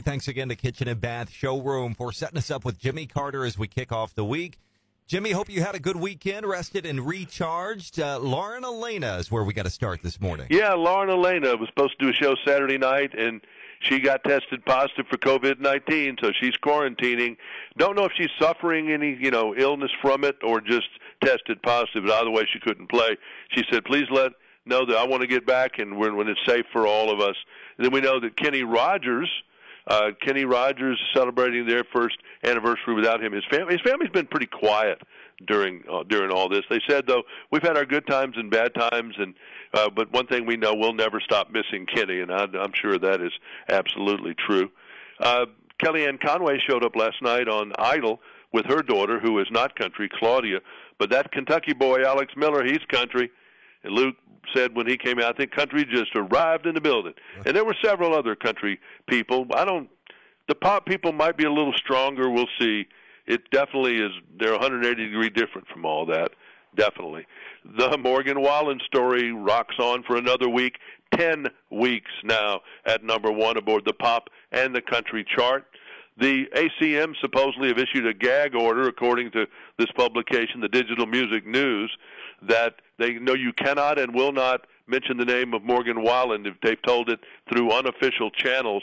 Thanks again to Kitchen and Bath Showroom for setting us up with Jimmy Carter as we kick off the week. Jimmy, hope you had a good weekend, rested and recharged. Uh, Lauren Alaina is where we got to start this morning. Yeah, Lauren Alaina was supposed to do a show Saturday night, and she got tested positive for COVID nineteen, so she's quarantining. Don't know if she's suffering any, you know, illness from it or just tested positive. But either way, she couldn't play. She said, "Please let know that I want to get back, and when when it's safe for all of us." And then we know that Kenny Rogers. Uh, Kenny Rogers celebrating their first anniversary without him. His family, his family's been pretty quiet during uh, during all this. They said though we've had our good times and bad times, and uh, but one thing we know we'll never stop missing Kenny, and I, I'm sure that is absolutely true. Uh, Kellyanne Conway showed up last night on Idol with her daughter, who is not country, Claudia, but that Kentucky boy Alex Miller, he's country. And Luke said when he came out, I think country just arrived in the building. And there were several other country people. I don't. The pop people might be a little stronger. We'll see. It definitely is. They're 180 degree different from all that. Definitely. The Morgan Wallen story rocks on for another week. Ten weeks now at number one aboard the pop and the country chart. The ACM supposedly have issued a gag order, according to this publication, the Digital Music News, that they know you cannot and will not mention the name of Morgan Wallen if they've told it through unofficial channels,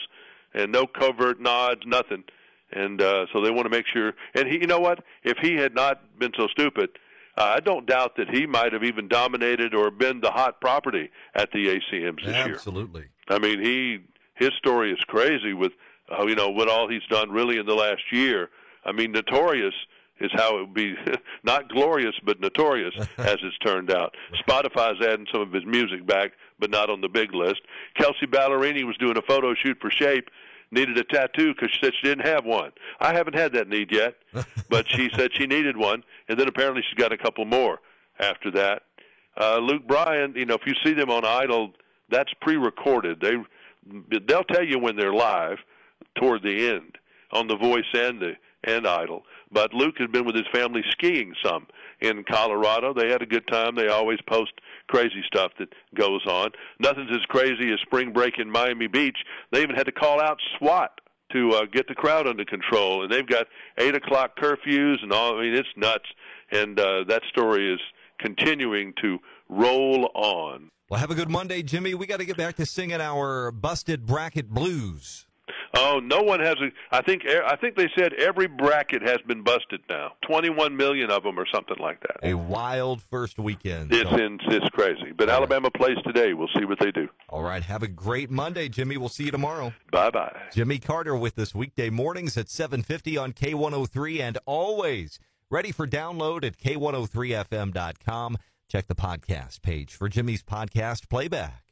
and no covert nods, nothing. And uh, so they want to make sure. And he, you know what? If he had not been so stupid, uh, I don't doubt that he might have even dominated or been the hot property at the ACMs this Absolutely. year. Absolutely. I mean, he his story is crazy with uh, you know what all he's done really in the last year. I mean, notorious is how it would be not glorious but notorious as it's turned out. Spotify's adding some of his music back, but not on the big list. Kelsea Ballerini was doing a photo shoot for Shape. Needed a tattoo because she said she didn't have one. I haven't had that need yet, but she said she needed one, and then apparently she's got a couple more after that. Uh, Luke Bryan, you know, if you see them on Idol, that's pre-recorded. They they'll tell you when they're live toward the end on The Voice and the and Idol. But Luke has been with his family skiing some in Colorado. They had a good time. They always post crazy stuff that goes on. Nothing's as crazy as spring break in Miami Beach. They even had to call out SWAT to uh, get the crowd under control, and they've got eight o'clock curfews and all. I mean, it's nuts. And uh, that story is continuing to roll on. Well, have a good Monday, Jimmy. We got to get back to singing our busted bracket blues. Oh, no one has a. I think I think they said every bracket has been busted now. Twenty-one million of them, or something like that. A wild first weekend. It's so. in, it's crazy. But Alabama plays today. We'll see what they do. All right. Have a great Monday, Jimmy. We'll see you tomorrow. Bye bye. Jimmy Carter with us weekday mornings at seven fifty on K one hundred three, and always ready for download at k103fm.com. Check the podcast page for Jimmy's podcast playback.